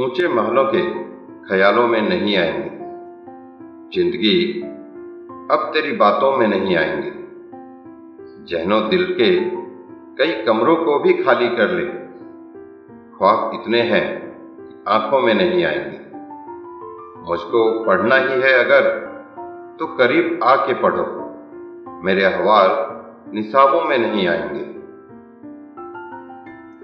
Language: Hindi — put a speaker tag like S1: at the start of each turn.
S1: ऊँचे महलों के ख्यालों में नहीं आएँगे। ज़िंदगी अब तेरी बातों में नहीं आएँगी। जहनो दिल के कई कमरों को भी खाली कर ले। ख्वाब इतने हैं कि आँखों में नहीं आएँगे। मुझको पढ़ना ही है अगर तो करीब आके पढ़ो। मेरे अहवाल निसाबों में नहीं आएँगे।